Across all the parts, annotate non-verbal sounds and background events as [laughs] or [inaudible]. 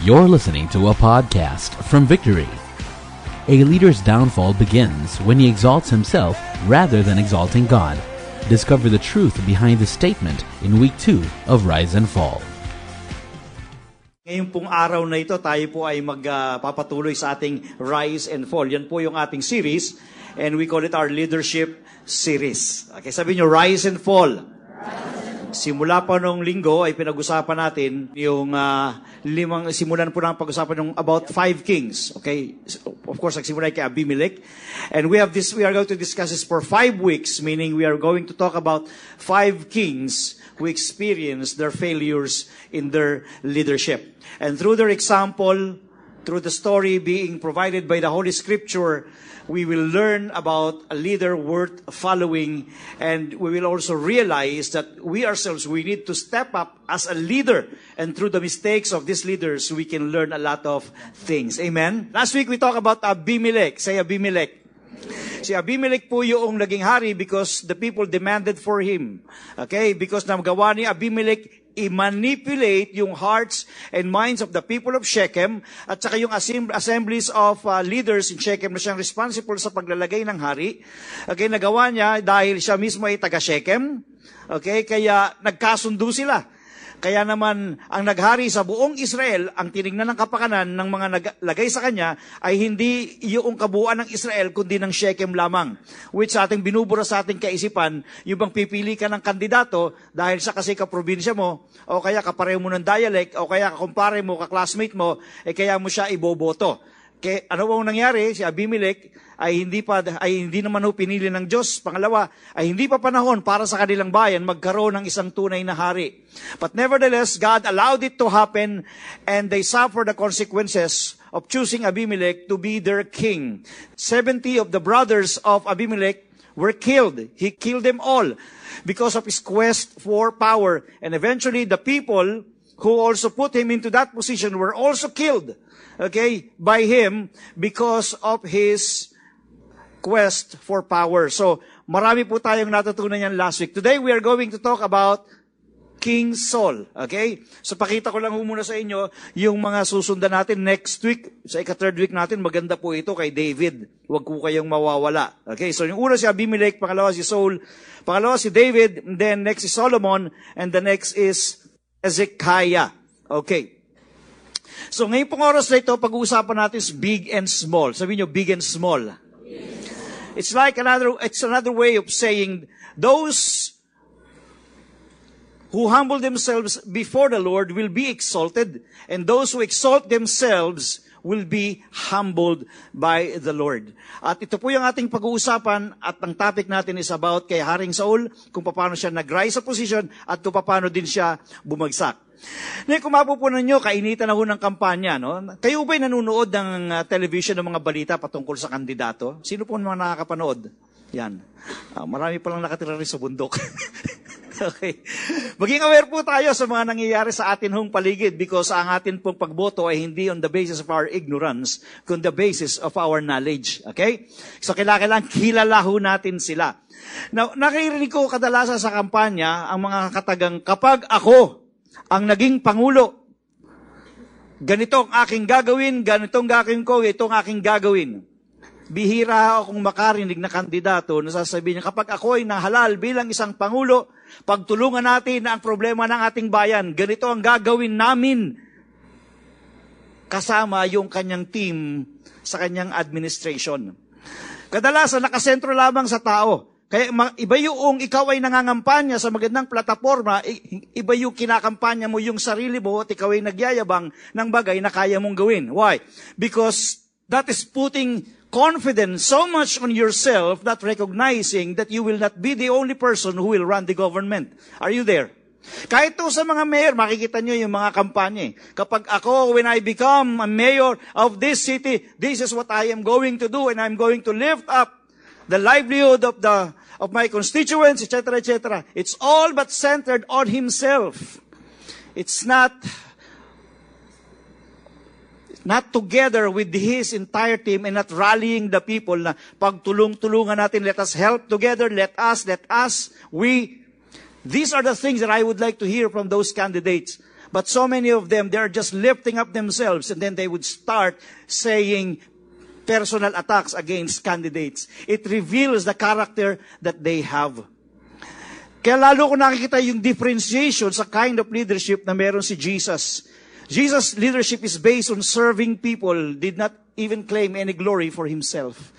You're listening to a podcast from Victory. A leader's downfall begins when he exalts himself rather than exalting God. Discover the truth behind the statement in week 2 of Rise and Fall. Ngayon pong araw na ito, tayo po ay magpapatuloy sa ating Rise and Fall. Yan po yung ating series, and we call it our leadership series. Okay, sabi nyo, Rise and Fall. Simula pa nung linggo ay pinag-usapan natin yung uh, limang, simulan po ng pag-usapan yung about five kings. Okay? Of course, nagsimula kay Abimelech. And we have this, we are going to discuss this for five weeks, meaning we are going to talk about five kings who experienced their failures in their leadership. And through their example, through the story being provided by the Holy Scripture, we will learn about a leader worth following and we will also realize that we ourselves we need to step up as a leader. And through the mistakes of these leaders we can learn a lot of things. Amen? Last week we talked about Abimelech. Say Abimelech. Si Abimelech po yung naging hari because the people demanded for him. Okay? Because nagawa ni Abimelech i-manipulate yung hearts and minds of the people of Shechem at saka yung assemblies of uh, leaders in Shechem na siyang responsible sa paglalagay ng hari. Okay, nagawa niya dahil siya mismo ay taga Shechem. Okay, kaya nagkasundo sila. Kaya naman, ang naghari sa buong Israel, ang tinignan ng kapakanan ng mga naglagay sa kanya, ay hindi yung kabuuan ng Israel, kundi ng Shechem lamang. Which sa ating binubura sa ating kaisipan, yung bang pipili ka ng kandidato dahil sa kasi kaprobinsya mo, o kaya kapareho mo ng dialect, o kaya kakumpare mo, kaklasmate mo, eh kaya mo siya iboboto. Kaya ano bang nangyari? Si Abimelech ay hindi pa ay hindi naman ho pinili ng Diyos. Pangalawa, ay hindi pa panahon para sa kanilang bayan magkaroon ng isang tunay na hari. But nevertheless, God allowed it to happen and they suffered the consequences of choosing Abimelech to be their king. 70 of the brothers of Abimelech were killed. He killed them all because of his quest for power. And eventually the people who also put him into that position were also killed okay, by him because of his quest for power. So, marami po tayong natutunan yan last week. Today, we are going to talk about King Saul. Okay? So, pakita ko lang muna sa inyo yung mga susundan natin next week. Sa ika-third week natin, maganda po ito kay David. Huwag po kayong mawawala. Okay? So, yung una si Abimelech, pangalawa si Saul, pangalawa si David, then next is Solomon, and the next is Ezekiah. Okay. So ngayon pong oras na ito, pag-uusapan natin is big and small. Sabi nyo, big and small. It's like another, it's another way of saying, those who humble themselves before the Lord will be exalted, and those who exalt themselves will be humbled by the Lord. At ito po yung ating pag-uusapan at ang topic natin is about kay Haring Saul, kung paano siya nag-rise sa position at kung paano din siya bumagsak. Ngayon, kung mapupunan nyo, kainitan na ho ng kampanya, no? Kayo ba'y nanonood ng uh, television ng mga balita patungkol sa kandidato? Sino po mga nakakapanood? Yan. Uh, marami palang nakatira rin sa bundok. [laughs] okay. Maging aware po tayo sa mga nangyayari sa atin hong paligid because ang atin pong pagboto ay hindi on the basis of our ignorance, kundi the basis of our knowledge. Okay? So kailangan kilala ho natin sila. Now, nakirinig ko kadalasan sa kampanya ang mga katagang, kapag ako ang naging Pangulo. Ganito ang aking gagawin, ganitong gagawin ko, ito ang aking gagawin. Bihira akong makarinig na kandidato na sasabihin niya, kapag ako ay nahalal bilang isang Pangulo, pagtulungan natin ang problema ng ating bayan, ganito ang gagawin namin kasama yung kanyang team sa kanyang administration. Kadalasan nakasentro lamang sa tao. Kaya iba yung ikaw ay nangangampanya sa magandang plataforma, iba yung kinakampanya mo yung sarili mo at ikaw ay nagyayabang ng bagay na kaya mong gawin. Why? Because that is putting confidence so much on yourself that recognizing that you will not be the only person who will run the government. Are you there? Kahit to sa mga mayor, makikita nyo yung mga kampanya. Kapag ako, when I become a mayor of this city, this is what I am going to do and I'm going to lift up the livelihood of the of my constituents, etc., etc. It's all but centered on himself. It's not not together with his entire team and not rallying the people na pagtulong-tulungan natin, let us help together, let us, let us, we. These are the things that I would like to hear from those candidates. But so many of them, they're just lifting up themselves and then they would start saying personal attacks against candidates. It reveals the character that they have. Kaya lalo ko nakikita yung differentiation sa kind of leadership na meron si Jesus. Jesus' leadership is based on serving people, did not even claim any glory for himself.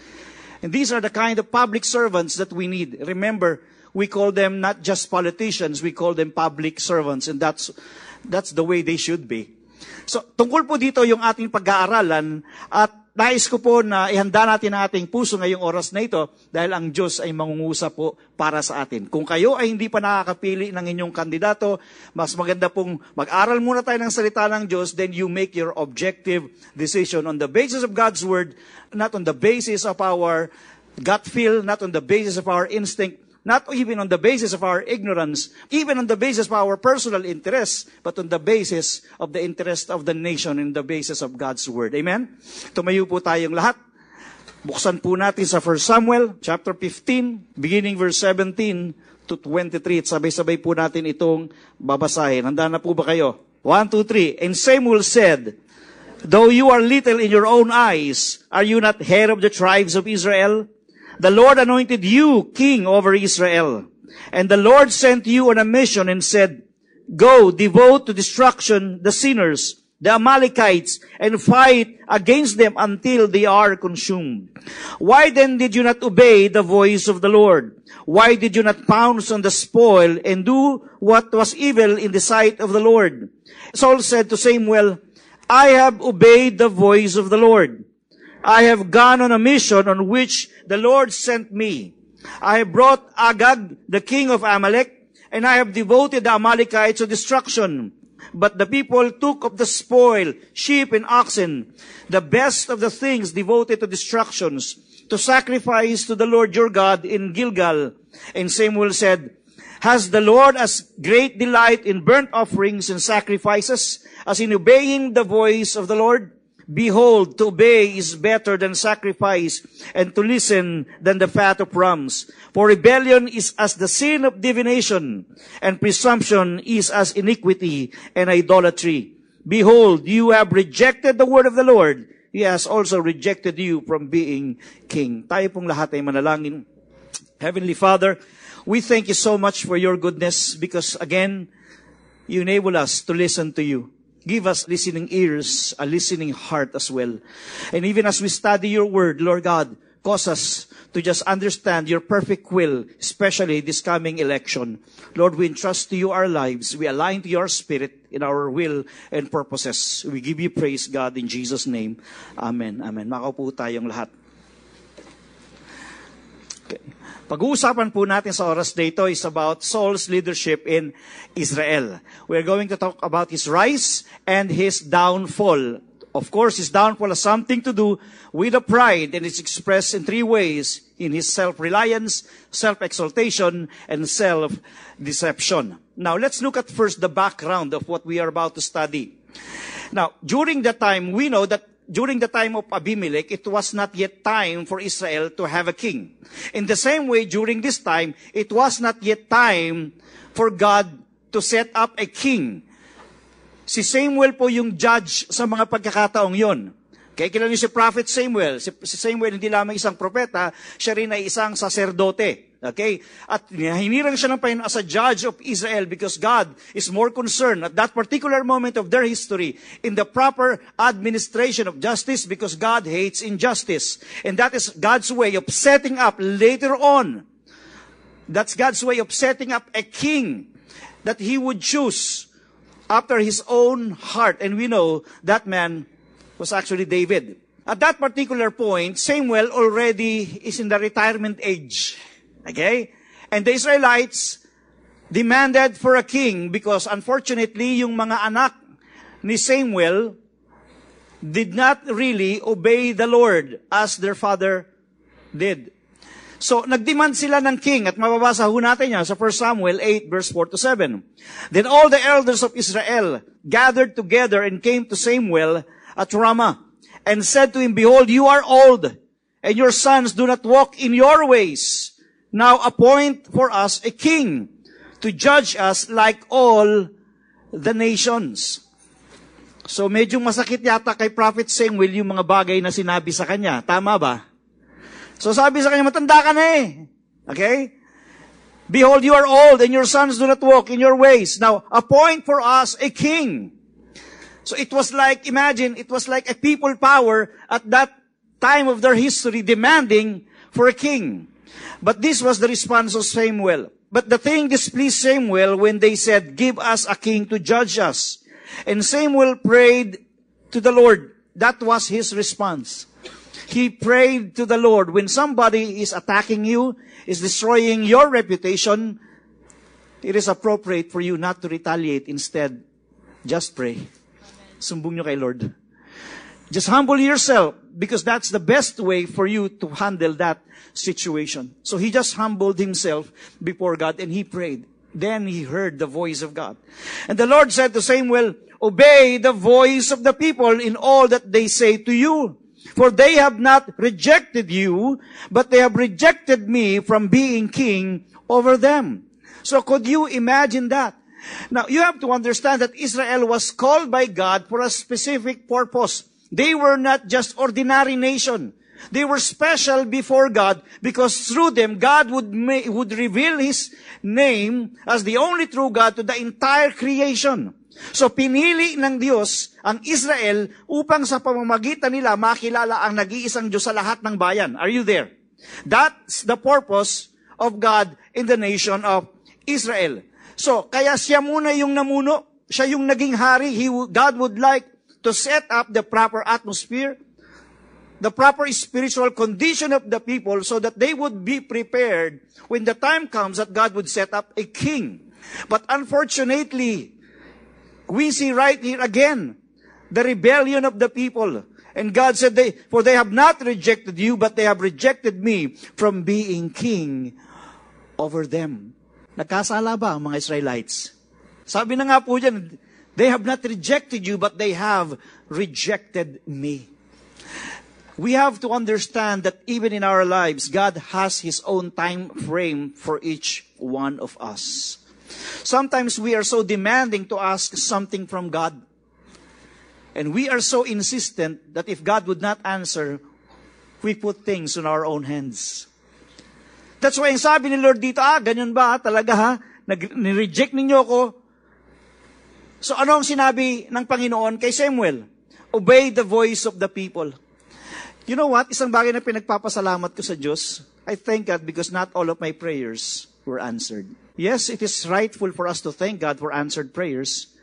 And these are the kind of public servants that we need. Remember, we call them not just politicians, we call them public servants, and that's, that's the way they should be. So, tungkol po dito yung ating pag-aaralan at nais ko po na ihanda natin ang ating puso ngayong oras na ito dahil ang Diyos ay mangungusap po para sa atin. Kung kayo ay hindi pa nakakapili ng inyong kandidato, mas maganda pong mag-aral muna tayo ng salita ng Diyos, then you make your objective decision on the basis of God's Word, not on the basis of our gut feel, not on the basis of our instinct, not even on the basis of our ignorance, even on the basis of our personal interests, but on the basis of the interest of the nation and the basis of God's Word. Amen? Tumayo po tayong lahat. Buksan po natin sa 1 Samuel, chapter 15, beginning verse 17 to 23. At sabay-sabay po natin itong babasahin. Handa na po ba kayo? 1, 2, 3. And Samuel said, Though you are little in your own eyes, are you not head of the tribes of Israel? The Lord anointed you king over Israel. And the Lord sent you on a mission and said, Go, devote to destruction the sinners, the Amalekites, and fight against them until they are consumed. Why then did you not obey the voice of the Lord? Why did you not pounce on the spoil and do what was evil in the sight of the Lord? Saul said to Samuel, I have obeyed the voice of the Lord. I have gone on a mission on which the Lord sent me. I have brought Agag, the king of Amalek, and I have devoted the Amalekites to destruction. But the people took of the spoil, sheep and oxen, the best of the things devoted to destructions, to sacrifice to the Lord your God in Gilgal. And Samuel said, Has the Lord as great delight in burnt offerings and sacrifices as in obeying the voice of the Lord? Behold, to obey is better than sacrifice, and to listen than the fat of rams. For rebellion is as the sin of divination, and presumption is as iniquity and idolatry. Behold, you have rejected the word of the Lord. He has also rejected you from being king. Tayo pong lahat ay manalangin. Heavenly Father, we thank you so much for your goodness because again, you enable us to listen to you. Give us listening ears, a listening heart as well. And even as we study your word, Lord God, cause us to just understand your perfect will, especially this coming election. Lord, we entrust to you our lives. We align to your spirit in our will and purposes. We give you praise, God, in Jesus' name. Amen. Amen. Makaupo tayong lahat. Okay. Pag-uusapan po natin sa oras dito is about Saul's leadership in Israel. We're going to talk about his rise and his downfall. Of course, his downfall has something to do with the pride and it's expressed in three ways. In his self-reliance, self-exaltation, and self-deception. Now, let's look at first the background of what we are about to study. Now, during that time, we know that during the time of Abimelech, it was not yet time for Israel to have a king. In the same way, during this time, it was not yet time for God to set up a king. Si Samuel po yung judge sa mga pagkakataong yon. Kaya kilala niyo si Prophet Samuel. Si, si Samuel hindi lamang isang propeta, siya rin ay isang saserdote. Okay? At hinirang siya ng Panginoon as a judge of Israel because God is more concerned at that particular moment of their history in the proper administration of justice because God hates injustice. And that is God's way of setting up later on. That's God's way of setting up a king that he would choose after his own heart. And we know that man was actually David. At that particular point, Samuel already is in the retirement age. Okay? And the Israelites demanded for a king because unfortunately, yung mga anak ni Samuel did not really obey the Lord as their father did. So, nagdemand sila ng king at mababasa ho natin yan sa 1 Samuel 8 verse 4 to 7. Then all the elders of Israel gathered together and came to Samuel at Ramah and said to him, Behold, you are old and your sons do not walk in your ways. Now appoint for us a king to judge us like all the nations. So medyo masakit yata kay Prophet Samuel yung mga bagay na sinabi sa kanya. Tama ba? So sabi sa kanya, matanda ka na eh. Okay? Behold, you are old and your sons do not walk in your ways. Now, appoint for us a king. So it was like, imagine, it was like a people power at that time of their history demanding for a king. But this was the response of Samuel. But the thing displeased Samuel when they said, give us a king to judge us. And Samuel prayed to the Lord. That was his response. He prayed to the Lord. When somebody is attacking you, is destroying your reputation, it is appropriate for you not to retaliate. Instead, just pray. Sumbong nyo kay Lord. Just humble yourself because that's the best way for you to handle that situation. So he just humbled himself before God and he prayed. Then he heard the voice of God. And the Lord said to Samuel, obey the voice of the people in all that they say to you. For they have not rejected you, but they have rejected me from being king over them. So could you imagine that? Now, you have to understand that Israel was called by God for a specific purpose. They were not just ordinary nation. They were special before God because through them, God would, ma- would reveal His name as the only true God to the entire creation. So pinili ng Diyos ang Israel upang sa pamamagitan nila makilala ang nag-iisang Diyos sa lahat ng bayan. Are you there? That's the purpose of God in the nation of Israel. So, kaya siya muna yung namuno, siya yung naging hari. He, God would like to set up the proper atmosphere, the proper spiritual condition of the people so that they would be prepared when the time comes that God would set up a king. But unfortunately, we see right here again the rebellion of the people. And God said, they, for they have not rejected you, but they have rejected me from being king over them. Nagkasala ba ang mga Israelites? Sabi na nga po dyan, they have not rejected you, but they have rejected me. We have to understand that even in our lives, God has His own time frame for each one of us. Sometimes we are so demanding to ask something from God. And we are so insistent that if God would not answer, we put things in our own hands. That's why ang sabi ni Lord dito, ah, ganyan ba talaga ha? Nag- reject ninyo ako. So ano ang sinabi ng Panginoon kay Samuel? Obey the voice of the people. You know what? Isang bagay na pinagpapasalamat ko sa Diyos. I thank God because not all of my prayers were answered. Yes, it is rightful for us to thank God for answered prayers.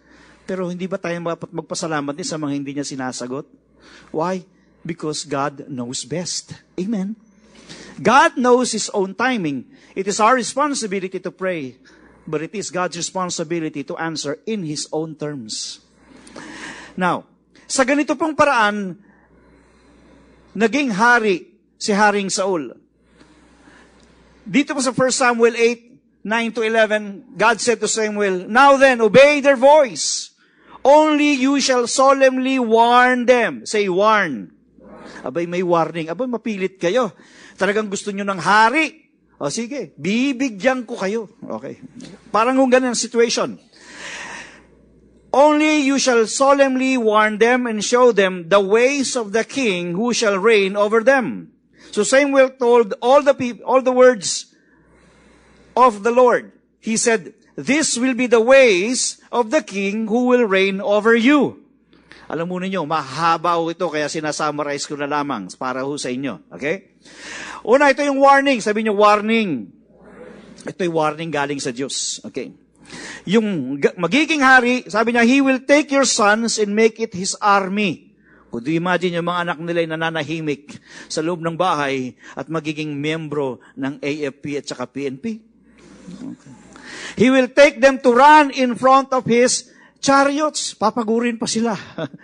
Pero hindi ba tayo dapat magpasalamat din sa mga hindi niya sinasagot? Why? Because God knows best. Amen. God knows His own timing. It is our responsibility to pray, but it is God's responsibility to answer in His own terms. Now, sa ganito pong paraan, naging hari si Haring Saul. Dito po sa 1 Samuel 8, 9 to 11, God said to Samuel, Now then, obey their voice. Only you shall solemnly warn them. Say, warn. Abay, may warning. Abay, mapilit kayo. Talagang gusto nyo ng hari. O sige, bibigyan ko kayo. Okay. Parang kung ganun ang situation. Only you shall solemnly warn them and show them the ways of the king who shall reign over them. So Samuel told all the people, all the words of the Lord. He said, this will be the ways of the king who will reign over you. Alam mo ninyo, mahaba ho ito, kaya sinasummarize ko na lamang para ho sa inyo. Okay? Una, ito yung warning. Sabi niyo, warning. Ito yung warning galing sa Diyos. Okay. Yung magiging hari, sabi niya, He will take your sons and make it His army. Do you imagine yung mga anak nila ay nananahimik sa loob ng bahay at magiging membro ng AFP at saka PNP? Okay. He will take them to run in front of His chariots. Papagurin pa sila.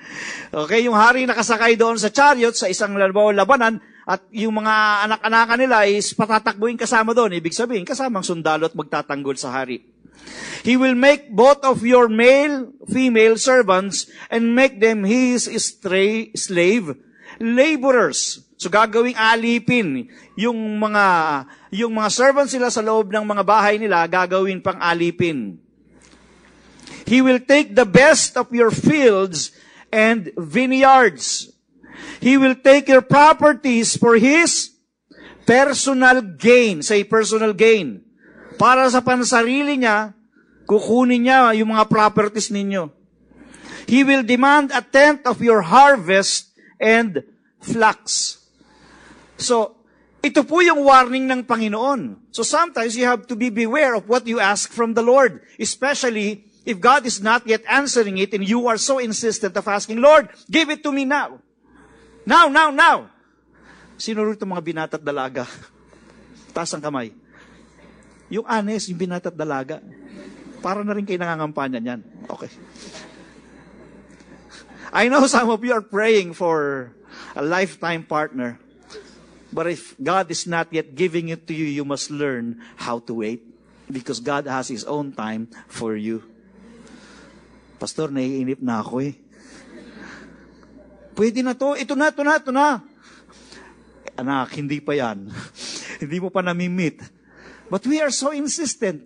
[laughs] okay, yung hari nakasakay doon sa chariots sa isang labanan at yung mga anak-anakan nila is patatakbuhin kasama doon. Ibig sabihin, kasamang sundalo at magtatanggol sa hari. He will make both of your male, female servants and make them his stray, slave laborers. So gagawing alipin yung mga yung mga servants sila sa loob ng mga bahay nila gagawin pang alipin. He will take the best of your fields and vineyards. He will take your properties for His personal gain. Say personal gain. Para sa pansarili niya, kukunin niya yung mga properties ninyo. He will demand a tenth of your harvest and flocks. So, ito po yung warning ng Panginoon. So sometimes you have to be beware of what you ask from the Lord. Especially if God is not yet answering it and you are so insistent of asking, Lord, give it to me now. Now, now, now. Sino rito mga binatat dalaga? Taas ang kamay. Yung honest, yung binatat dalaga. Para na rin kayo nangangampanya niyan. Okay. I know some of you are praying for a lifetime partner. But if God is not yet giving it to you, you must learn how to wait. Because God has His own time for you. Pastor, naiinip na ako eh. Pwede na to. Ito na, ito na, ito na. Anak, hindi pa yan. [laughs] hindi mo pa nami-meet. But we are so insistent.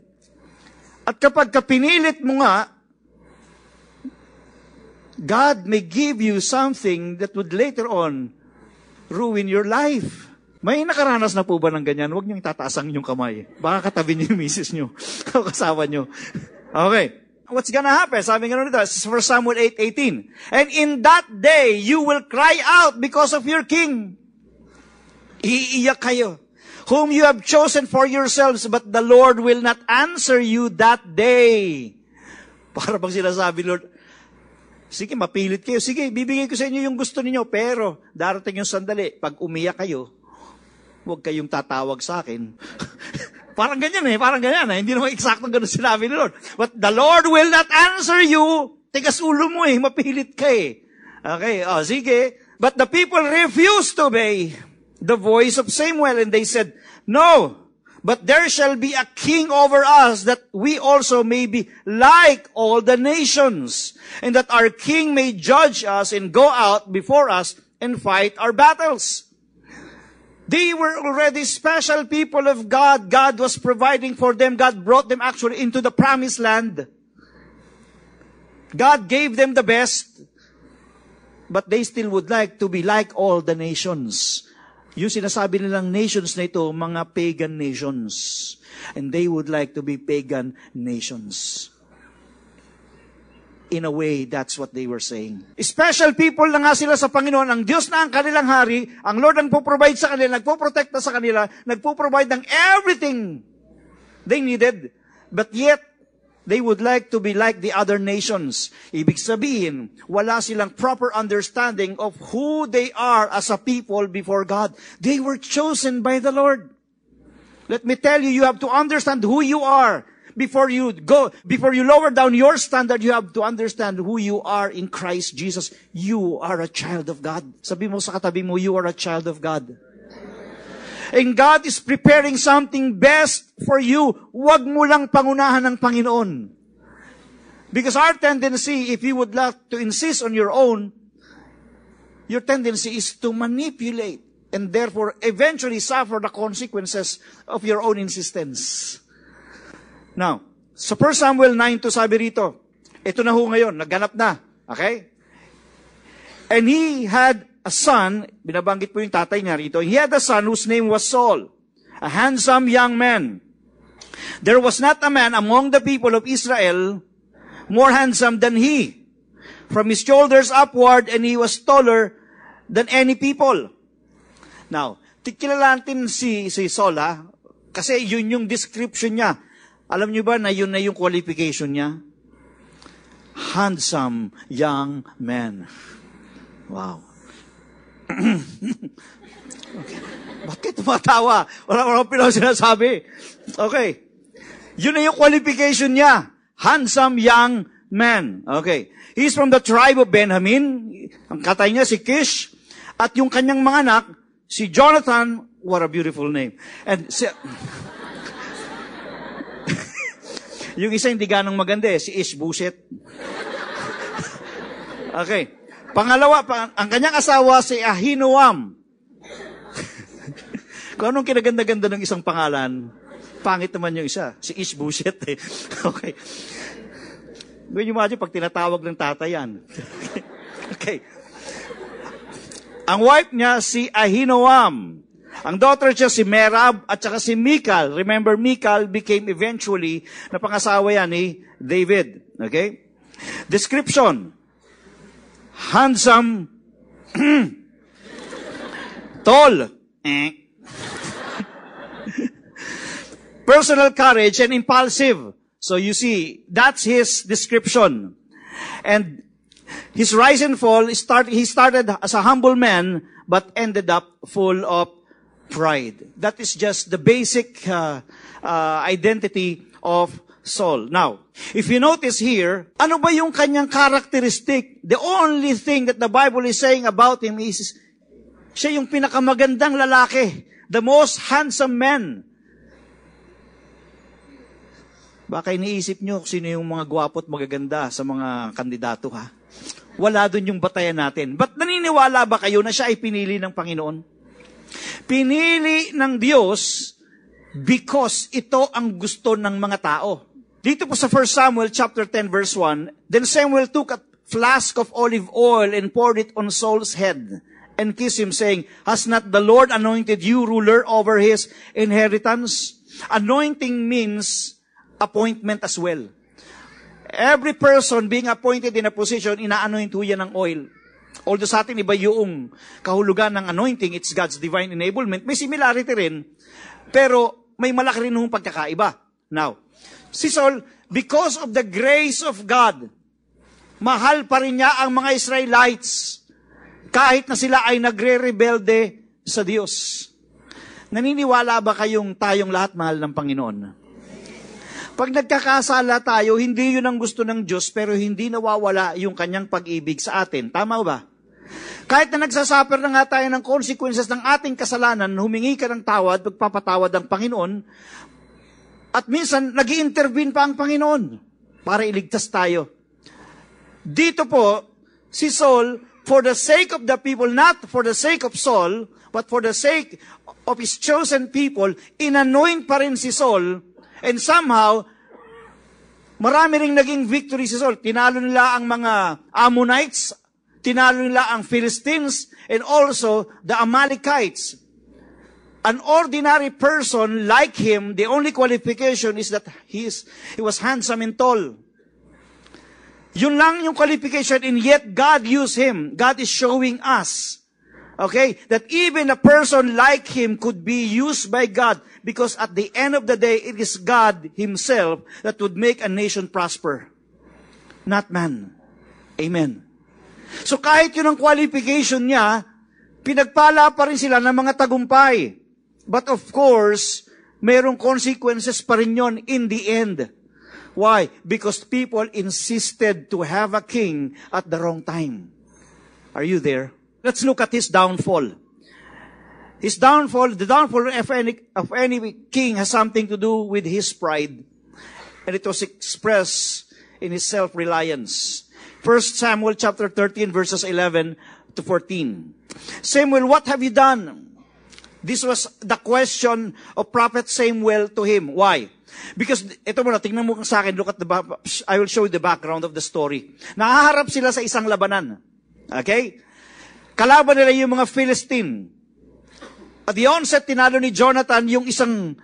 At kapag kapinilit mo nga, God may give you something that would later on ruin your life. May nakaranas na po ba ng ganyan? Huwag niyong tataas ang inyong kamay. Baka katabi niyo yung misis niyo [laughs] o kasawa niyo. Okay. What's gonna happen? Sabi nga nito, for Samuel 8:18. And in that day, you will cry out because of your king. Iiyak kayo. Whom you have chosen for yourselves, but the Lord will not answer you that day. [laughs] Para bang sinasabi, Lord, Sige, mapilit kayo. Sige, bibigay ko sa inyo yung gusto ninyo. Pero, darating yung sandali. Pag umiyak kayo, huwag kayong tatawag sa akin. [laughs] parang ganyan eh, parang ganyan eh. Hindi naman eksaktong ganun sinabi ni Lord. But the Lord will not answer you. Tigas ulo mo eh, mapilit ka eh. Okay, oh, sige. But the people refused to obey the voice of Samuel and they said, No, but there shall be a king over us that we also may be like all the nations and that our king may judge us and go out before us and fight our battles. They were already special people of God. God was providing for them. God brought them actually into the promised land. God gave them the best, but they still would like to be like all the nations. Yung sinasabi nilang nations na ito, mga pagan nations. And they would like to be pagan nations. In a way, that's what they were saying. Special people na nga sila sa Panginoon. Ang Diyos na ang kanilang hari. Ang Lord ang puprovide sa kanila, nagpo-protecta sa kanila, nagpo-provide ng everything they needed. But yet, they would like to be like the other nations. Ibig sabihin, wala silang proper understanding of who they are as a people before God. They were chosen by the Lord. Let me tell you, you have to understand who you are before you go, before you lower down your standard, you have to understand who you are in Christ Jesus. You are a child of God. Sabi mo sa katabi mo, you are a child of God. And God is preparing something best for you. Huwag mo lang pangunahan ng Panginoon. Because our tendency, if you would like to insist on your own, your tendency is to manipulate and therefore eventually suffer the consequences of your own insistence. Now, sa 1 Samuel 9 to sabi rito, ito na ho ngayon, nagganap na. Okay? And he had a son, binabanggit po yung tatay niya rito, he had a son whose name was Saul, a handsome young man. There was not a man among the people of Israel more handsome than he. From his shoulders upward, and he was taller than any people. Now, tikilala natin si, si Saul, ha? Kasi yun yung description niya. Alam niyo ba na yun na yung qualification niya? Handsome young man. Wow. [clears throat] okay. Bakit tumatawa? Wala ko naman pinang sinasabi. Okay. Yun na yung qualification niya. Handsome young man. Okay. He's from the tribe of Benjamin. Ang katay niya si Kish. At yung kanyang mga anak, si Jonathan, what a beautiful name. And si, [laughs] yung isa hindi ganang maganda eh, si Ish Buset. okay. Pangalawa, pa, ang kanyang asawa si Ahinoam. [laughs] Kung anong kinaganda-ganda ng isang pangalan, pangit naman yung isa. Si Ish Buset eh. [laughs] okay. Gawin nyo imagine pag tinatawag ng tatay yan. [laughs] okay. Ang wife niya si Ahinoam. Ang daughter niya si Merab at saka si Mikal. Remember, Mikal became eventually na pangasawa yan ni David. Okay? Description. Handsome. [clears throat] Tall. Eh. [laughs] Personal courage and impulsive. So you see, that's his description. And his rise and fall, start, he started as a humble man, but ended up full of pride. That is just the basic uh, uh, identity of Saul. Now, if you notice here, ano ba yung kanyang characteristic? The only thing that the Bible is saying about him is, siya yung pinakamagandang lalaki. The most handsome man. Baka iniisip nyo sino yung mga gwapo at magaganda sa mga kandidato ha? Wala doon yung batayan natin. But naniniwala ba kayo na siya ay pinili ng Panginoon? Pinili ng Diyos because ito ang gusto ng mga tao. Dito po sa 1 Samuel chapter 10 verse 1, Then Samuel took a flask of olive oil and poured it on Saul's head and kissed him saying, Has not the Lord anointed you ruler over his inheritance? Anointing means appointment as well. Every person being appointed in a position, inaanoint ho yan ng oil. Although sa atin iba yung kahulugan ng anointing, it's God's divine enablement. May similarity rin, pero may malaki rin hong pagkakaiba. Now, si Saul, because of the grace of God, mahal pa rin niya ang mga Israelites kahit na sila ay nagre-rebelde sa Diyos. Naniniwala ba kayong tayong lahat mahal ng Panginoon? Pag nagkakasala tayo, hindi yun ang gusto ng Diyos, pero hindi nawawala yung kanyang pag-ibig sa atin. Tama ba? Kahit na nagsasuffer na nga tayo ng consequences ng ating kasalanan, humingi ka ng tawad, magpapatawad ang Panginoon, at minsan, nag intervene pa ang Panginoon para iligtas tayo. Dito po, si Saul, for the sake of the people, not for the sake of Saul, but for the sake of his chosen people, inanoint pa rin si Saul And somehow, marami ring naging victory si Saul. Tinalo nila ang mga Ammonites, tinalo nila ang Philistines, and also the Amalekites. An ordinary person like him, the only qualification is that he, is, he was handsome and tall. Yun lang yung qualification, and yet God used him. God is showing us Okay? That even a person like him could be used by God because at the end of the day, it is God himself that would make a nation prosper. Not man. Amen. So kahit yun ang qualification niya, pinagpala pa rin sila ng mga tagumpay. But of course, mayroong consequences pa rin yun in the end. Why? Because people insisted to have a king at the wrong time. Are you there? Let's look at his downfall. His downfall, the downfall of any, of any king has something to do with his pride. And it was expressed in his self-reliance. First Samuel chapter 13 verses 11 to 14. Samuel, what have you done? This was the question of Prophet Samuel to him. Why? Because, ito muna, tingnan mo sa akin, look at the, I will show you the background of the story. Nahaharap sila sa isang labanan. Okay? Kalaban nila yung mga Philistine. At the onset, tinalo ni Jonathan yung isang,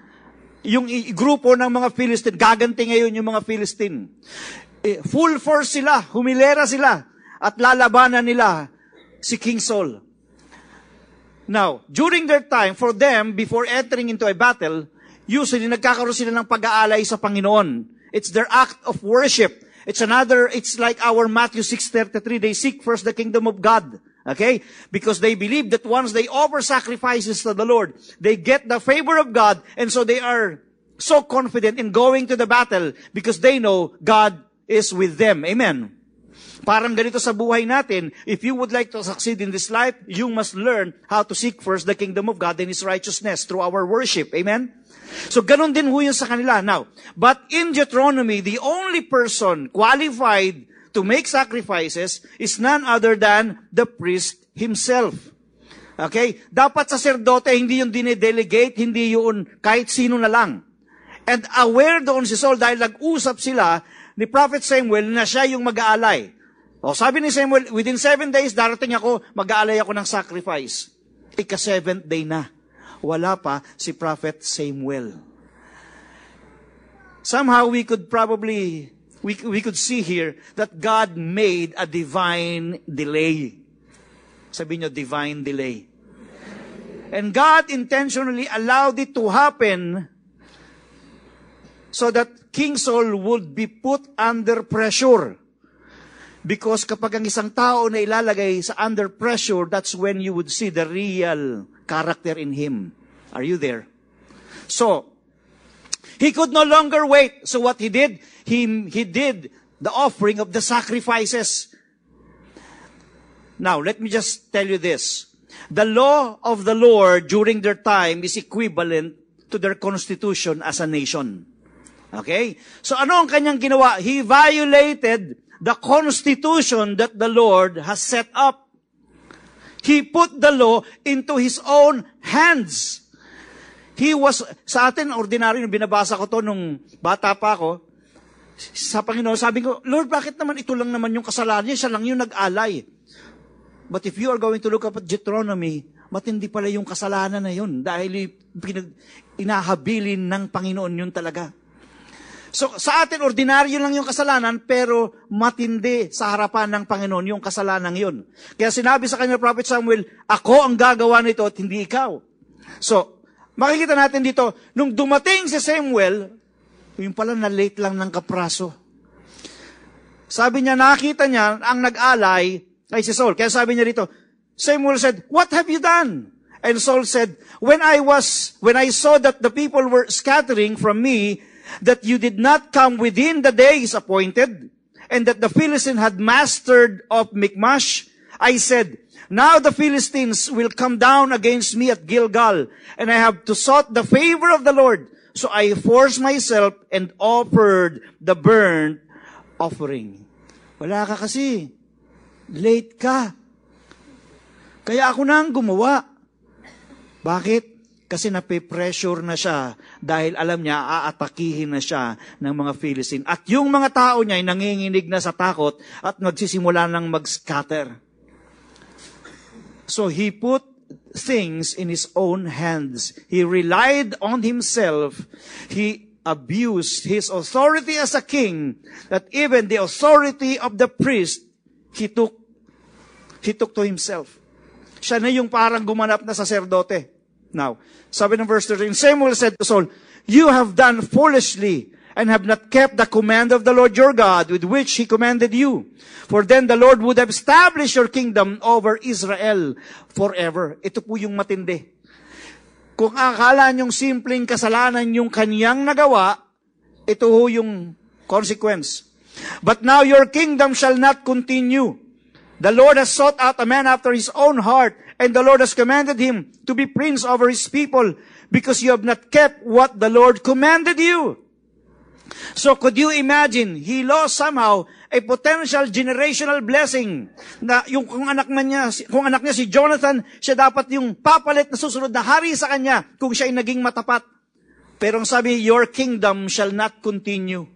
yung grupo ng mga Philistine. Gaganti ngayon yung mga Philistine. Eh, full force sila, humilera sila, at lalabanan nila si King Saul. Now, during their time, for them, before entering into a battle, usually nagkakaroon sila ng pag-aalay sa Panginoon. It's their act of worship. It's another, it's like our Matthew 6.33, they seek first the kingdom of God. Okay? Because they believe that once they offer sacrifices to the Lord, they get the favor of God, and so they are so confident in going to the battle because they know God is with them. Amen. Parang ganito sa buhay natin, if you would like to succeed in this life, you must learn how to seek first the kingdom of God and His righteousness through our worship. Amen? So, ganun din ho yun sa kanila. Now, but in Deuteronomy, the only person qualified to make sacrifices is none other than the priest himself. Okay? Dapat sa serdote, hindi yung dinedelegate, hindi yun kahit sino na lang. And aware doon si Saul dahil nag-usap sila ni Prophet Samuel na siya yung mag-aalay. O sabi ni Samuel, within seven days, darating ako, mag-aalay ako ng sacrifice. Ika-seventh day na. Wala pa si Prophet Samuel. Somehow we could probably, we, we could see here that God made a divine delay. Sabi nyo, divine delay. And God intentionally allowed it to happen so that King Saul would be put under pressure. Because kapag ang isang tao na ilalagay sa under pressure, that's when you would see the real character in him. Are you there? So, he could no longer wait. So what he did, he, he did the offering of the sacrifices. Now, let me just tell you this. The law of the Lord during their time is equivalent to their constitution as a nation. Okay? So ano ang kanyang ginawa? He violated the constitution that the Lord has set up. He put the law into his own hands. He was, sa atin, ordinary, nung binabasa ko to nung bata pa ako, sa Panginoon, sabi ko, Lord, bakit naman ito lang naman yung kasalanan niya? Siya lang yung nag-alay. But if you are going to look up at Deuteronomy, matindi pala yung kasalanan na yun dahil pinag, inahabilin ng Panginoon yun talaga. So, sa atin, ordinaryo lang yung kasalanan, pero matindi sa harapan ng Panginoon yung kasalanan yun. Kaya sinabi sa kanya, Prophet Samuel, ako ang gagawa nito at hindi ikaw. So, makikita natin dito, nung dumating si Samuel, yung pala na late lang ng kapraso. Sabi niya, nakita niya ang nag-alay kay si Saul. Kaya sabi niya dito, Samuel said, What have you done? And Saul said, When I was, when I saw that the people were scattering from me, that you did not come within the days appointed, and that the Philistine had mastered of Michmash, I said, Now the Philistines will come down against me at Gilgal, and I have to sought the favor of the Lord. So I forced myself and offered the burnt offering. Wala ka kasi. Late ka. Kaya ako na ang gumawa. Bakit? Kasi nape-pressure na siya dahil alam niya aatakihin na siya ng mga Philistine. At yung mga tao niya ay nanginginig na sa takot at magsisimula ng mag-scatter. So he put things in his own hands. He relied on himself. He abused his authority as a king that even the authority of the priest he took he took to himself. Siya na yung parang gumanap na saserdote. Now, sabi ng verse 13, Samuel said to Saul, You have done foolishly and have not kept the command of the Lord your God with which he commanded you. For then the Lord would have established your kingdom over Israel forever. Ito po yung matindi. Kung akala niyong simpleng kasalanan yung kaniyang nagawa, ito ho yung consequence. But now your kingdom shall not continue. The Lord has sought out a man after his own heart, and the Lord has commanded him to be prince over his people, because you have not kept what the Lord commanded you. So could you imagine, he lost somehow a potential generational blessing na yung kung anak man niya, kung anak niya si Jonathan, siya dapat yung papalit na susunod na hari sa kanya kung siya ay naging matapat. Pero ang sabi, your kingdom shall not continue.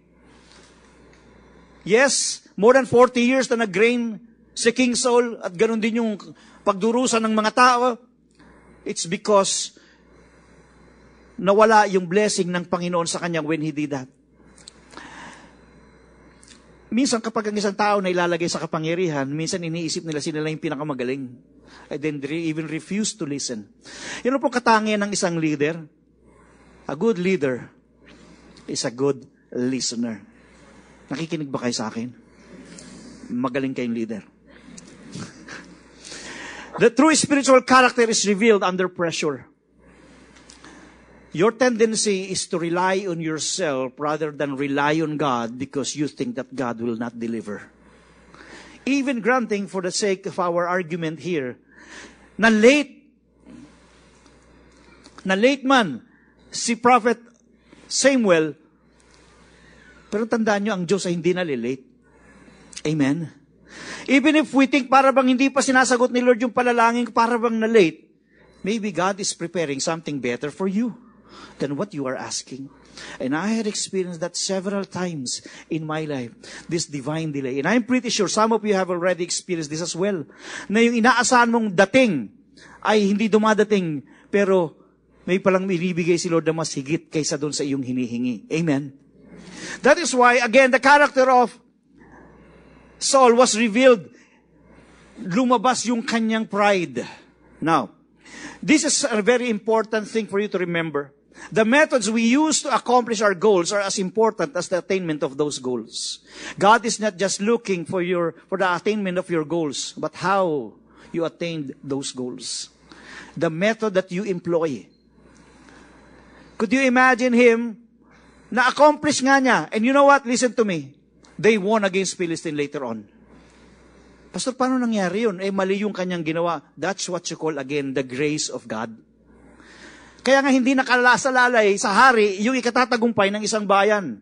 Yes, more than 40 years na nag-reign si King Saul at ganun din yung pagdurusan ng mga tao. It's because nawala yung blessing ng Panginoon sa kanya when he did that. Minsan kapag ang isang tao na ilalagay sa kapangyarihan, minsan iniisip nila sila lang yung pinakamagaling. And then they even refuse to listen. Yun po katangian ng isang leader. A good leader is a good listener. Nakikinig ba kayo sa akin? Magaling kayong leader. [laughs] The true spiritual character is revealed under pressure. Your tendency is to rely on yourself rather than rely on God because you think that God will not deliver. Even granting for the sake of our argument here, na late, na late man si Prophet Samuel, pero tandaan nyo, ang Diyos ay hindi nalilate. Amen? Even if we think para bang hindi pa sinasagot ni Lord yung palalangin, para bang na-late, maybe God is preparing something better for you than what you are asking. And I had experienced that several times in my life, this divine delay. And I'm pretty sure some of you have already experienced this as well. Na yung inaasahan mong dating ay hindi dumadating, pero may palang binibigay si Lord na mas higit kaysa doon sa iyong hinihingi. Amen? That is why, again, the character of Saul was revealed. Lumabas yung kanyang pride. Now, this is a very important thing for you to remember. The methods we use to accomplish our goals are as important as the attainment of those goals. God is not just looking for your, for the attainment of your goals, but how you attained those goals. The method that you employ. Could you imagine him na-accomplish nga niya? And you know what? Listen to me. They won against Philistine later on. Pastor, paano nangyari yun? Eh, mali yung kanyang ginawa. That's what you call, again, the grace of God. Kaya nga hindi nakalasalalay sa hari yung ikatatagumpay ng isang bayan.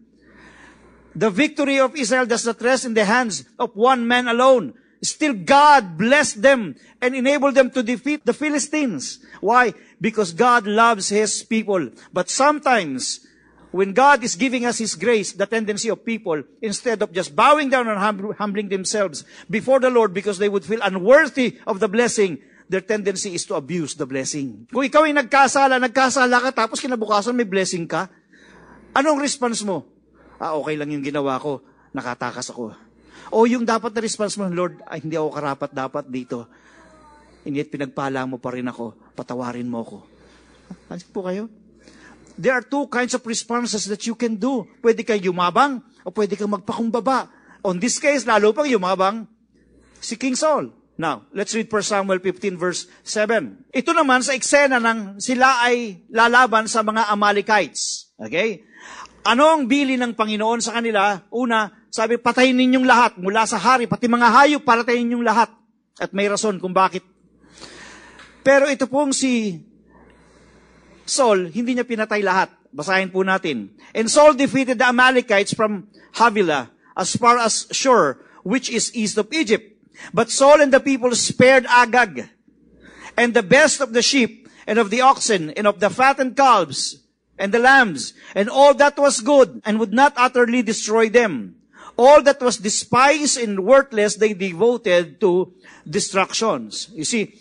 The victory of Israel does not rest in the hands of one man alone. Still God blessed them and enabled them to defeat the Philistines. Why? Because God loves His people. But sometimes, when God is giving us His grace, the tendency of people, instead of just bowing down and humbling themselves before the Lord because they would feel unworthy of the blessing, their tendency is to abuse the blessing. Kung ikaw ay nagkasala, nagkasala ka, tapos kinabukasan may blessing ka, anong response mo? Ah, okay lang yung ginawa ko, nakatakas ako. O yung dapat na response mo, Lord, ay hindi ako karapat dapat dito. And yet pinagpala mo pa rin ako, patawarin mo ako. Ano po kayo? There are two kinds of responses that you can do. Pwede kang yumabang o pwede kang magpakumbaba. On this case, lalo pang yumabang si King Saul. Now, let's read 1 Samuel 15 verse 7. Ito naman sa eksena ng sila ay lalaban sa mga Amalekites. Okay? Ano ang bili ng Panginoon sa kanila? Una, sabi, patayin ninyong lahat, mula sa hari, pati mga hayop, patayin ninyong lahat. At may rason kung bakit. Pero ito pong si Saul, hindi niya pinatay lahat. Basahin po natin. And Saul defeated the Amalekites from Havilah as far as Shur, which is east of Egypt. But Saul and the people spared Agag, and the best of the sheep, and of the oxen, and of the fattened calves, and the lambs, and all that was good, and would not utterly destroy them. All that was despised and worthless they devoted to destructions. You see,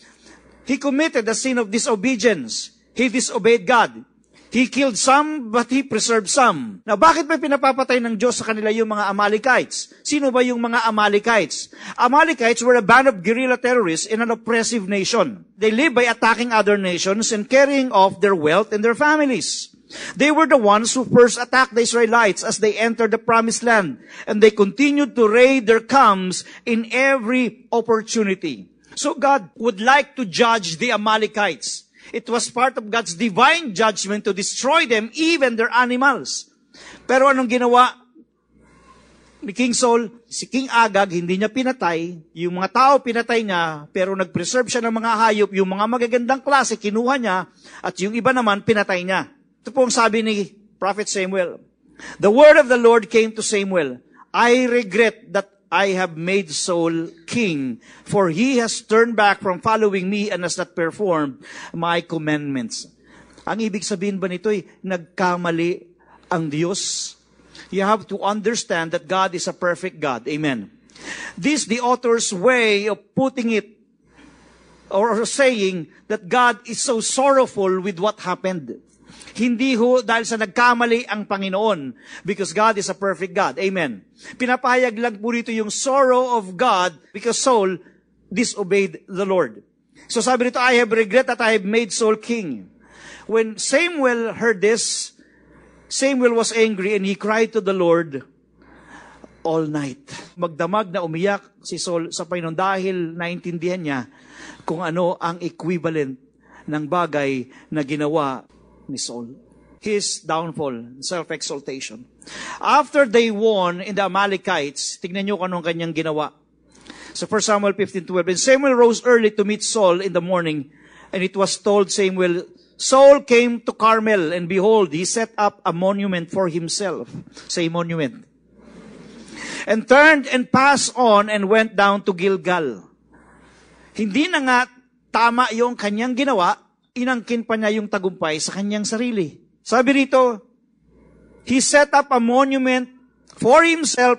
he committed the sin of disobedience. He disobeyed God. He killed some, but he preserved some. Now, bakit may pinapapatay ng Diyos sa kanila yung mga Amalekites? Sino ba yung mga Amalekites? Amalekites were a band of guerrilla terrorists in an oppressive nation. They lived by attacking other nations and carrying off their wealth and their families. They were the ones who first attacked the Israelites as they entered the promised land, and they continued to raid their camps in every opportunity. So God would like to judge the Amalekites. It was part of God's divine judgment to destroy them, even their animals. Pero anong ginawa ni King Saul? Si King Agag, hindi niya pinatay. Yung mga tao pinatay niya, pero nag-preserve siya ng mga hayop. Yung mga magagandang klase, kinuha niya. At yung iba naman, pinatay niya. Ito po ang sabi ni Prophet Samuel. The word of the Lord came to Samuel. I regret that I have made Saul king, for he has turned back from following me and has not performed my commandments. Ang ibig sabihin ba nito ay nagkamali ang Diyos? You have to understand that God is a perfect God. Amen. This the author's way of putting it or saying that God is so sorrowful with what happened. Hindi ho dahil sa nagkamali ang Panginoon because God is a perfect God. Amen. Pinapahayag lang po rito yung sorrow of God because Saul disobeyed the Lord. So sabi rito, I have regret that I have made Saul king. When Samuel heard this, Samuel was angry and he cried to the Lord all night. Magdamag na umiyak si Saul sa Panginoon dahil naintindihan niya kung ano ang equivalent ng bagay na ginawa ni Saul. His downfall, self-exaltation. After they won in the Amalekites, tignan nyo kung anong kanyang ginawa. So 1 Samuel 15:12, And Samuel rose early to meet Saul in the morning, and it was told Samuel, Saul came to Carmel, and behold, he set up a monument for himself. Say monument. And turned and passed on and went down to Gilgal. Hindi na nga tama yung kanyang ginawa, inangkin pa niya yung tagumpay sa kanyang sarili. Sabi rito, He set up a monument for himself.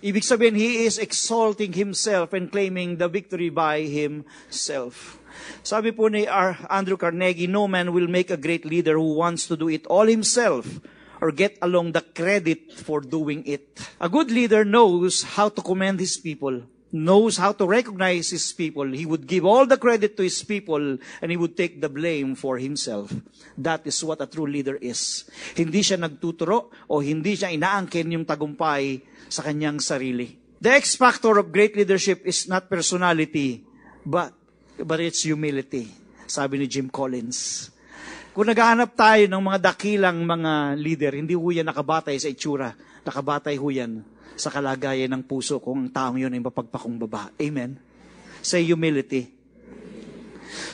Ibig sabihin, he is exalting himself and claiming the victory by himself. Sabi po ni Andrew Carnegie, no man will make a great leader who wants to do it all himself or get along the credit for doing it. A good leader knows how to commend his people knows how to recognize his people. He would give all the credit to his people and he would take the blame for himself. That is what a true leader is. Hindi siya nagtuturo o hindi siya inaangkin yung tagumpay sa kanyang sarili. The X factor of great leadership is not personality, but, but it's humility. Sabi ni Jim Collins. Kung naghahanap tayo ng mga dakilang mga leader, hindi ho nakabatay sa itsura. Nakabatay ho yan sa kalagayan ng puso kung ang taong yun ay mapagpakong baba. Amen? Say humility.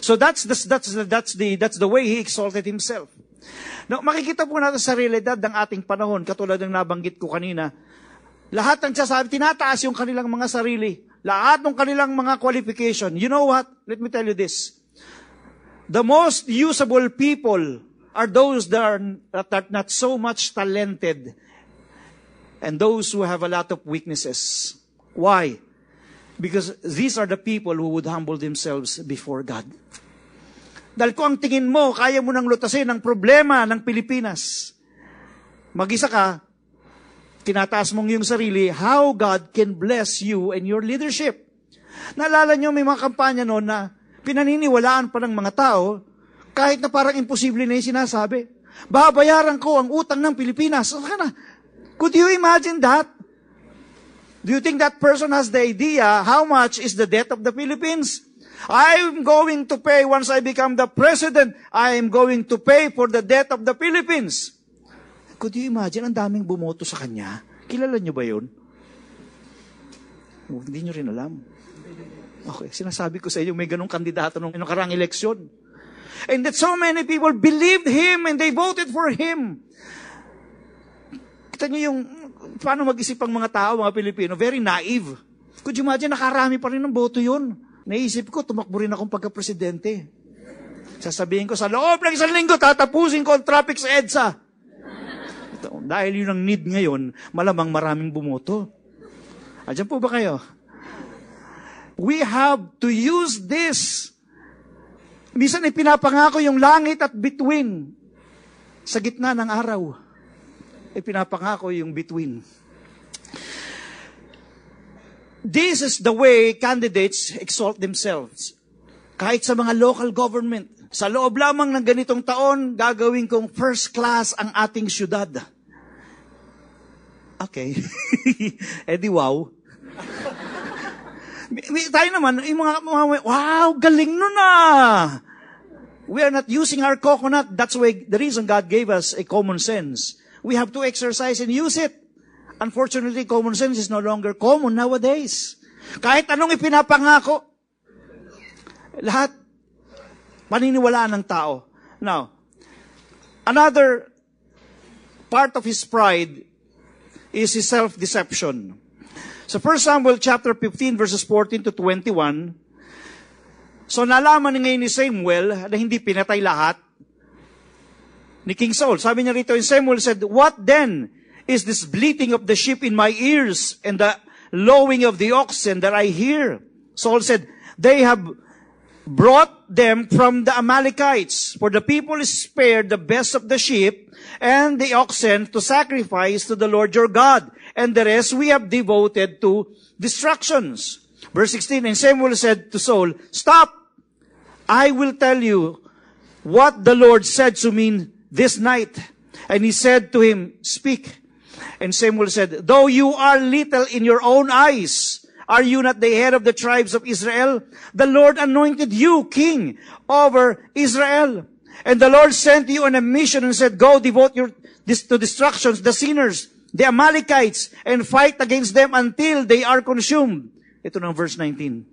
So that's the, that's the, that's the, that's the way he exalted himself. Now, makikita po natin sa realidad ng ating panahon, katulad ng nabanggit ko kanina, lahat ng sasabi, tinataas yung kanilang mga sarili. Lahat ng kanilang mga qualification. You know what? Let me tell you this. The most usable people are those that are, that are not so much talented and those who have a lot of weaknesses. Why? Because these are the people who would humble themselves before God. Dahil kung ang tingin mo, kaya mo nang lutasin ang problema ng Pilipinas, mag-isa ka, tinataas mong yung sarili, how God can bless you and your leadership. Naalala nyo, may mga kampanya noon na pinaniniwalaan pa ng mga tao, kahit na parang imposible na yung sinasabi. Babayaran ko ang utang ng Pilipinas. Saka na, Could you imagine that? Do you think that person has the idea how much is the debt of the Philippines? I'm going to pay once I become the president. I am going to pay for the debt of the Philippines. Could you imagine, ang daming bumoto sa kanya? Kilala niyo ba yun? Oh, hindi niyo rin alam. Okay, sinasabi ko sa inyo, may ganong kandidato nung nakarang eleksyon. And that so many people believed him and they voted for him. Kita niyo yung, paano mag-isip ang mga tao, mga Pilipino, very naive. Could you imagine, nakarami pa rin ng boto yun. Naisip ko, tumakbo rin akong pagka-presidente. Sasabihin ko, sa loob ng isang linggo, tatapusin ko ang traffic sa EDSA. Ito, dahil yun ang need ngayon, malamang maraming bumoto. Andiyan po ba kayo? We have to use this. Minsan ay yung langit at between sa gitna ng araw eh pinapangako yung between. This is the way candidates exalt themselves. Kahit sa mga local government, sa loob lamang ng ganitong taon, gagawin kong first class ang ating syudad. Okay. [laughs] eh di wow. [laughs] Tayo naman, yung mga, mga, wow, galing nun ah! We are not using our coconut. That's why the reason God gave us a common sense we have to exercise and use it. Unfortunately, common sense is no longer common nowadays. Kahit anong ipinapangako, lahat paniniwalaan ng tao. Now, another part of his pride is his self-deception. So 1 Samuel chapter 15 verses 14 to 21, so nalaman ngayon ni Samuel na hindi pinatay lahat, ni King Saul. Sabi niya rito, and Samuel said, What then is this bleating of the sheep in my ears and the lowing of the oxen that I hear? Saul said, They have brought them from the Amalekites, for the people spared the best of the sheep and the oxen to sacrifice to the Lord your God, and the rest we have devoted to destructions. Verse 16, and Samuel said to Saul, Stop! I will tell you what the Lord said to me this night. And he said to him, Speak. And Samuel said, Though you are little in your own eyes, are you not the head of the tribes of Israel? The Lord anointed you king over Israel. And the Lord sent you on a mission and said, Go devote your this to destructions, the sinners, the Amalekites, and fight against them until they are consumed. Ito ng verse 19.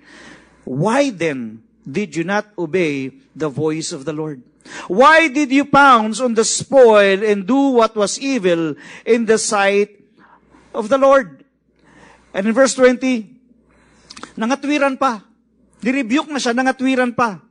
Why then did you not obey the voice of the Lord? Why did you pounce on the spoil and do what was evil in the sight of the Lord? And in verse 20, nangatwiran pa. Nirebuke na siya, nangatwiran pa.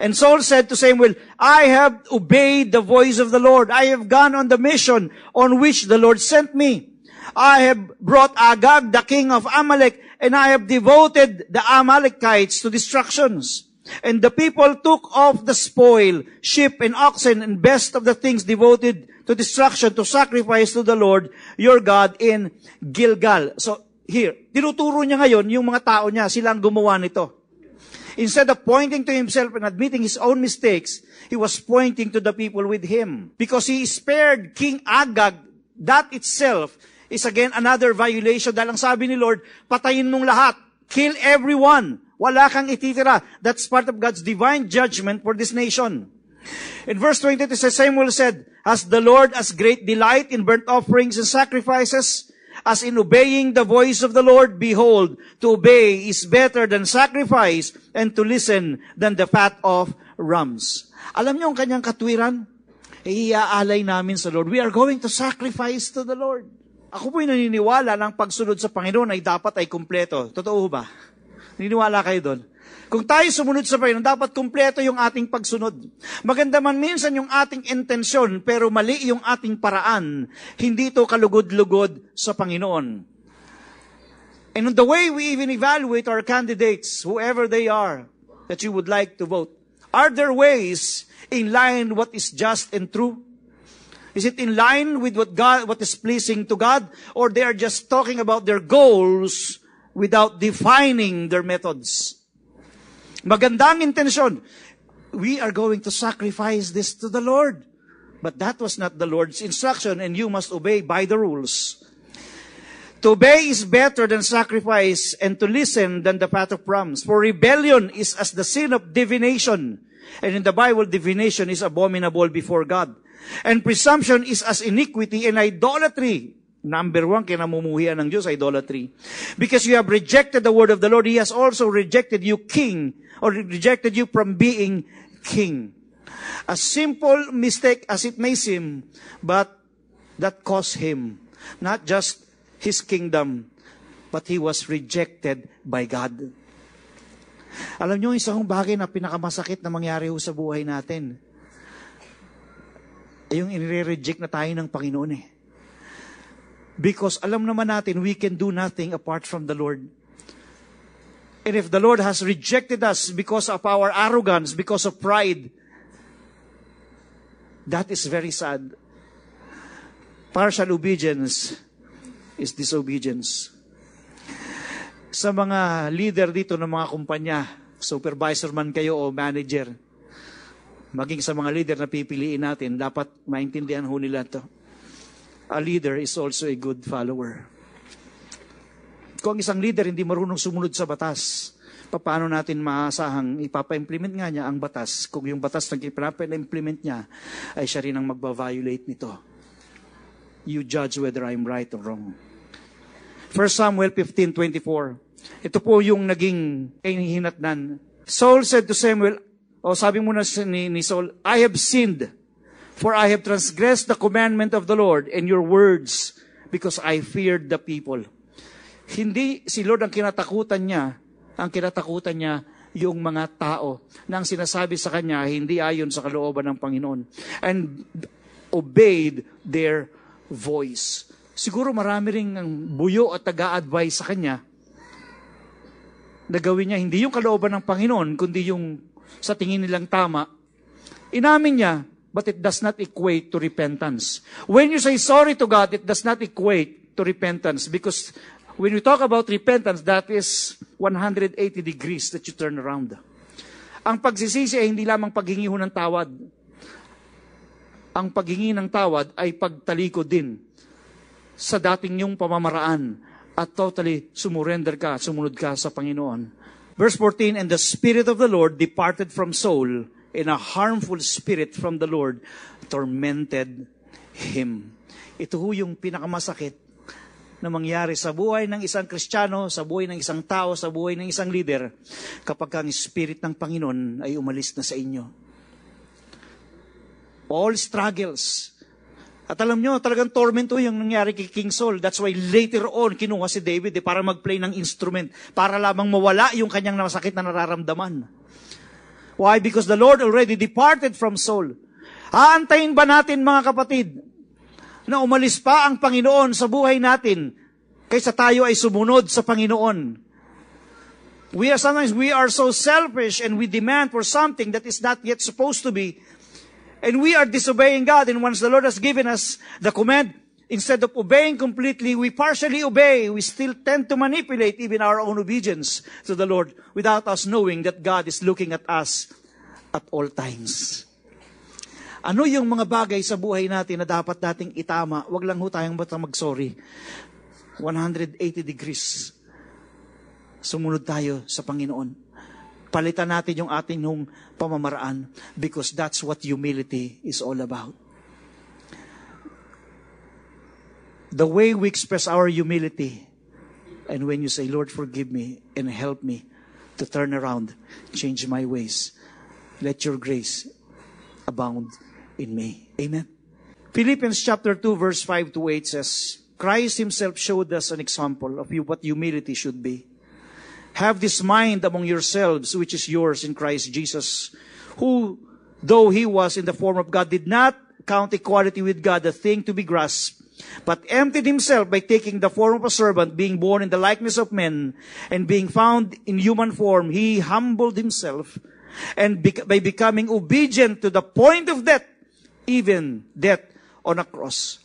And Saul said to Samuel, I have obeyed the voice of the Lord. I have gone on the mission on which the Lord sent me. I have brought Agag, the king of Amalek, and I have devoted the Amalekites to destructions. And the people took off the spoil, sheep and oxen, and best of the things devoted to destruction, to sacrifice to the Lord your God in Gilgal. So, here, tinuturo niya ngayon yung mga tao niya, silang gumawa nito. Instead of pointing to himself and admitting his own mistakes, he was pointing to the people with him. Because he spared King Agag, that itself is again another violation. Dahil ang sabi ni Lord, patayin mong lahat. Kill everyone. Wala kang ititira. That's part of God's divine judgment for this nation. In verse 22, it says, Samuel said, Has the Lord as great delight in burnt offerings and sacrifices as in obeying the voice of the Lord, behold, to obey is better than sacrifice and to listen than the fat of rams. Alam niyo ang kanyang katwiran? Iaalay namin sa Lord. We are going to sacrifice to the Lord. Ako po'y naniniwala ng pagsunod sa Panginoon ay dapat ay kumpleto. Totoo ba? Naniniwala kayo doon? Kung tayo sumunod sa Panginoon, dapat kumpleto yung ating pagsunod. Maganda man minsan yung ating intensyon, pero mali yung ating paraan. Hindi ito kalugod-lugod sa Panginoon. And on the way we even evaluate our candidates, whoever they are, that you would like to vote, are there ways in line what is just and true? Is it in line with what God, what is pleasing to God? Or they are just talking about their goals without defining their methods? Magandang intensyon. We are going to sacrifice this to the Lord. But that was not the Lord's instruction and you must obey by the rules. To obey is better than sacrifice and to listen than the fat of rams. For rebellion is as the sin of divination. And in the Bible, divination is abominable before God. And presumption is as iniquity and idolatry. Number one, kinamumuhian ng Diyos, idolatry. Because you have rejected the word of the Lord, He has also rejected you, king, or rejected you from being king. A simple mistake as it may seem, but that cost him not just his kingdom, but he was rejected by God. Alam niyo, isang bagay na pinakamasakit na mangyari ho sa buhay natin, ay yung inire-reject na tayo ng Panginoon eh. Because alam naman natin, we can do nothing apart from the Lord. And if the Lord has rejected us because of our arrogance, because of pride, that is very sad. Partial obedience is disobedience. Sa mga leader dito ng mga kumpanya, supervisor man kayo o manager, maging sa mga leader na pipiliin natin, dapat maintindihan ho nila to. A leader is also a good follower. Kung ang isang leader hindi marunong sumunod sa batas, paano natin maasahang ipapa-implement nga niya ang batas kung yung batas na ipapa-implement niya ay siya rin ang magba-violate nito. You judge whether I'm right or wrong. 1 Samuel 15.24 Ito po yung naging hinatnan. Saul said to Samuel, o sabi muna ni, ni Saul, I have sinned, for I have transgressed the commandment of the Lord and your words, because I feared the people. Hindi si Lord ang kinatakutan niya, ang kinatakutan niya yung mga tao na ang sinasabi sa kanya hindi ayon sa kalooban ng Panginoon. And obeyed their voice. Siguro marami ring ang buyo at taga-advise sa kanya na gawin niya hindi yung kalooban ng Panginoon, kundi yung sa tingin nilang tama. Inamin niya, but it does not equate to repentance. When you say sorry to God, it does not equate to repentance because When we talk about repentance, that is 180 degrees that you turn around. Ang pagsisisi ay hindi lamang paghingi ho ng tawad. Ang paghingi ng tawad ay pagtalikod din sa dating yung pamamaraan at totally sumurrender ka, sumunod ka sa Panginoon. Verse 14, And the Spirit of the Lord departed from Saul, and a harmful spirit from the Lord tormented him. Ito ho yung pinakamasakit na mangyari sa buhay ng isang Kristiyano, sa buhay ng isang tao, sa buhay ng isang leader, kapag ang Spirit ng Panginoon ay umalis na sa inyo. All struggles. At alam nyo, talagang tormento yung nangyari kay King Saul. That's why later on, kinuha si David eh, para mag-play ng instrument, para lamang mawala yung kanyang masakit na nararamdaman. Why? Because the Lord already departed from Saul. Aantayin ba natin mga kapatid na umalis pa ang Panginoon sa buhay natin kaysa tayo ay sumunod sa Panginoon? We are sometimes we are so selfish and we demand for something that is not yet supposed to be. And we are disobeying God. And once the Lord has given us the command, instead of obeying completely, we partially obey. We still tend to manipulate even our own obedience to the Lord without us knowing that God is looking at us at all times. Ano yung mga bagay sa buhay natin na dapat nating itama? Huwag lang ho tayong bata mag-sorry. 180 degrees. Sumunod tayo sa Panginoon. Palitan natin yung ating nung pamamaraan because that's what humility is all about. The way we express our humility and when you say, Lord, forgive me and help me to turn around, change my ways. Let your grace abound in me. Amen. Philippians chapter 2 verse 5 to 8 says, Christ himself showed us an example of what humility should be. Have this mind among yourselves, which is yours in Christ Jesus, who, though he was in the form of God, did not count equality with God a thing to be grasped, but emptied himself by taking the form of a servant, being born in the likeness of men, and being found in human form, he humbled himself, and by becoming obedient to the point of death, even death on a cross.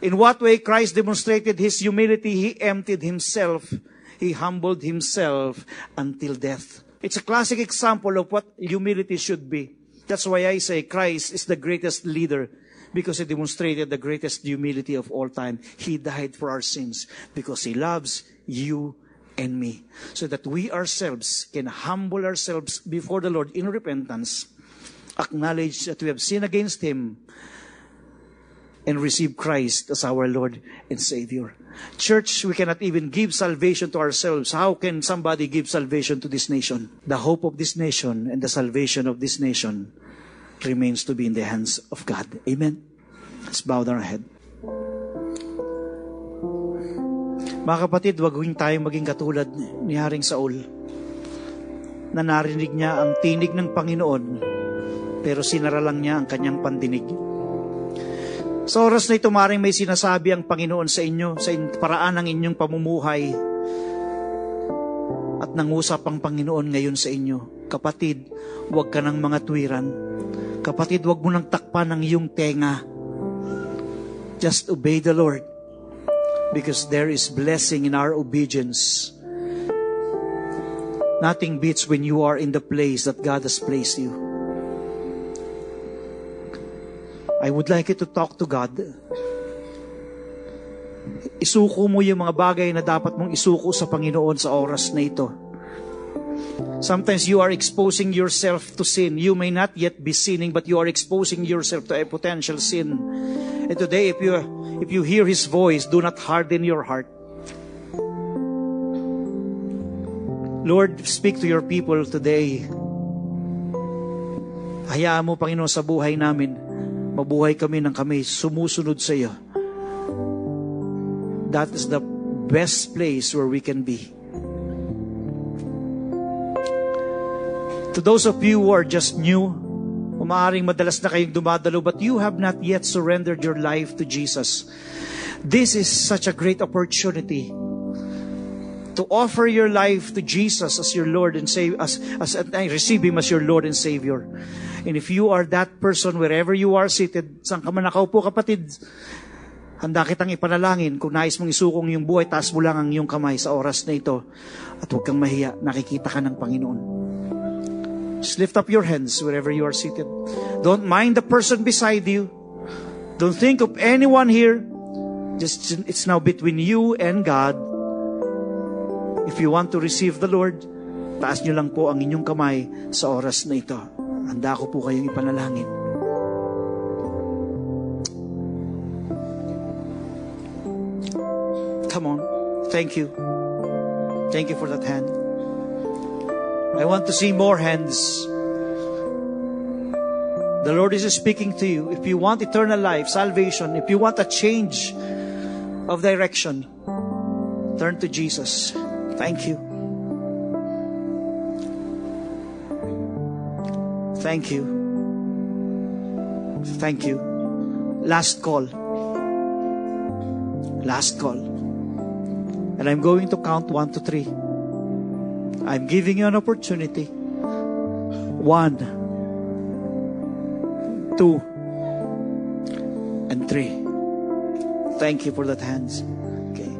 In what way Christ demonstrated his humility? He emptied himself. He humbled himself until death. It's a classic example of what humility should be. That's why I say Christ is the greatest leader because he demonstrated the greatest humility of all time. He died for our sins because he loves you and me. So that we ourselves can humble ourselves before the Lord in repentance, acknowledge that we have sinned against him, and receive Christ as our Lord and Savior. Church, we cannot even give salvation to ourselves. How can somebody give salvation to this nation? The hope of this nation and the salvation of this nation remains to be in the hands of God. Amen. Let's bow down our head. Mga kapatid, wag huwing tayong maging katulad ni Haring Saul na narinig niya ang tinig ng Panginoon pero sinara lang niya ang kanyang pandinig. Sa oras na ito, maring may sinasabi ang Panginoon sa inyo, sa paraan ng inyong pamumuhay. At nangusap ang Panginoon ngayon sa inyo. Kapatid, huwag ka ng mga tuwiran. Kapatid, huwag mo nang takpan ang iyong tenga. Just obey the Lord. Because there is blessing in our obedience. Nothing beats when you are in the place that God has placed you. I would like you to talk to God. Isuko mo yung mga bagay na dapat mong isuko sa Panginoon sa oras na ito. Sometimes you are exposing yourself to sin. You may not yet be sinning, but you are exposing yourself to a potential sin. And today, if you, if you hear His voice, do not harden your heart. Lord, speak to your people today. Hayaan mo, Panginoon, sa buhay namin mabuhay kami ng kami sumusunod sa iyo. That is the best place where we can be. To those of you who are just new, umaaring madalas na kayong dumadalo, but you have not yet surrendered your life to Jesus. This is such a great opportunity to offer your life to Jesus as your Lord and Savior, as, as, as receive Him as your Lord and Savior. And if you are that person, wherever you are seated, saan ka man nakaupo kapatid, handa kitang ipanalangin kung nais mong isukong yung buhay, taas mo lang ang iyong kamay sa oras na ito. At huwag kang mahiya, nakikita ka ng Panginoon. Just lift up your hands wherever you are seated. Don't mind the person beside you. Don't think of anyone here. Just it's now between you and God. If you want to receive the Lord, taas nyo lang po ang inyong kamay sa oras na ito. Handa ko po kayong ipanalangin. Come on. Thank you. Thank you for that hand. I want to see more hands. The Lord is speaking to you. If you want eternal life, salvation, if you want a change of direction, turn to Jesus. Thank you. Thank you. Thank you. Last call. Last call. And I'm going to count one to three. I'm giving you an opportunity. One, two, and three. Thank you for that hands. Okay.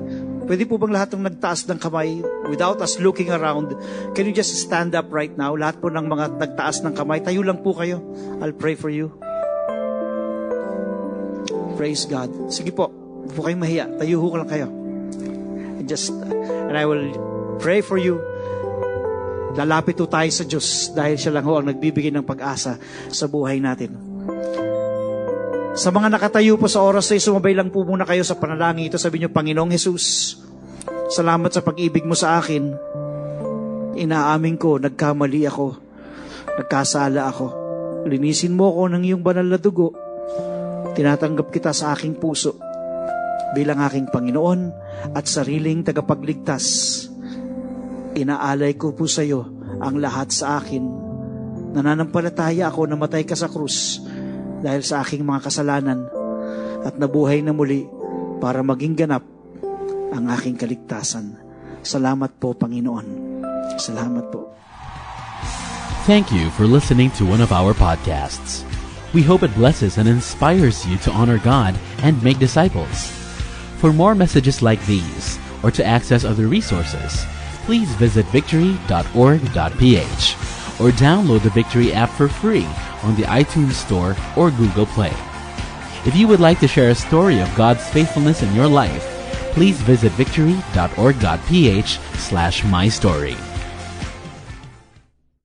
Pwede po bang lahat ng nagtaas ng kamay without us looking around? Can you just stand up right now? Lahat po ng mga nagtaas ng kamay, tayo lang po kayo. I'll pray for you. Praise God. Sige po, huwag kayong mahiya. Tayo ho lang kayo. And just, and I will pray for you. Lalapit po tayo sa Diyos dahil siya lang ho ang nagbibigay ng pag-asa sa buhay natin. Sa mga nakatayo po sa oras na sumabay lang po muna kayo sa panalangin ito. Sabi niyo, Panginoong Jesus, salamat sa pag-ibig mo sa akin. Inaamin ko, nagkamali ako. Nagkasala ako. Linisin mo ako ng iyong banal na dugo. Tinatanggap kita sa aking puso bilang aking Panginoon at sariling tagapagligtas. Inaalay ko po sa iyo ang lahat sa akin. Nananampalataya ako na matay ka sa krus dahil sa aking mga kasalanan at nabuhay na muli para maging ganap ang aking kaligtasan. Salamat po, Panginoon. Salamat po. Thank you for listening to one of our podcasts. We hope it blesses and inspires you to honor God and make disciples. For more messages like these, or to access other resources, please visit victory.org.ph or download the Victory app for free on the iTunes Store or Google Play. If you would like to share a story of God's faithfulness in your life, please visit victory.org.ph slash my story.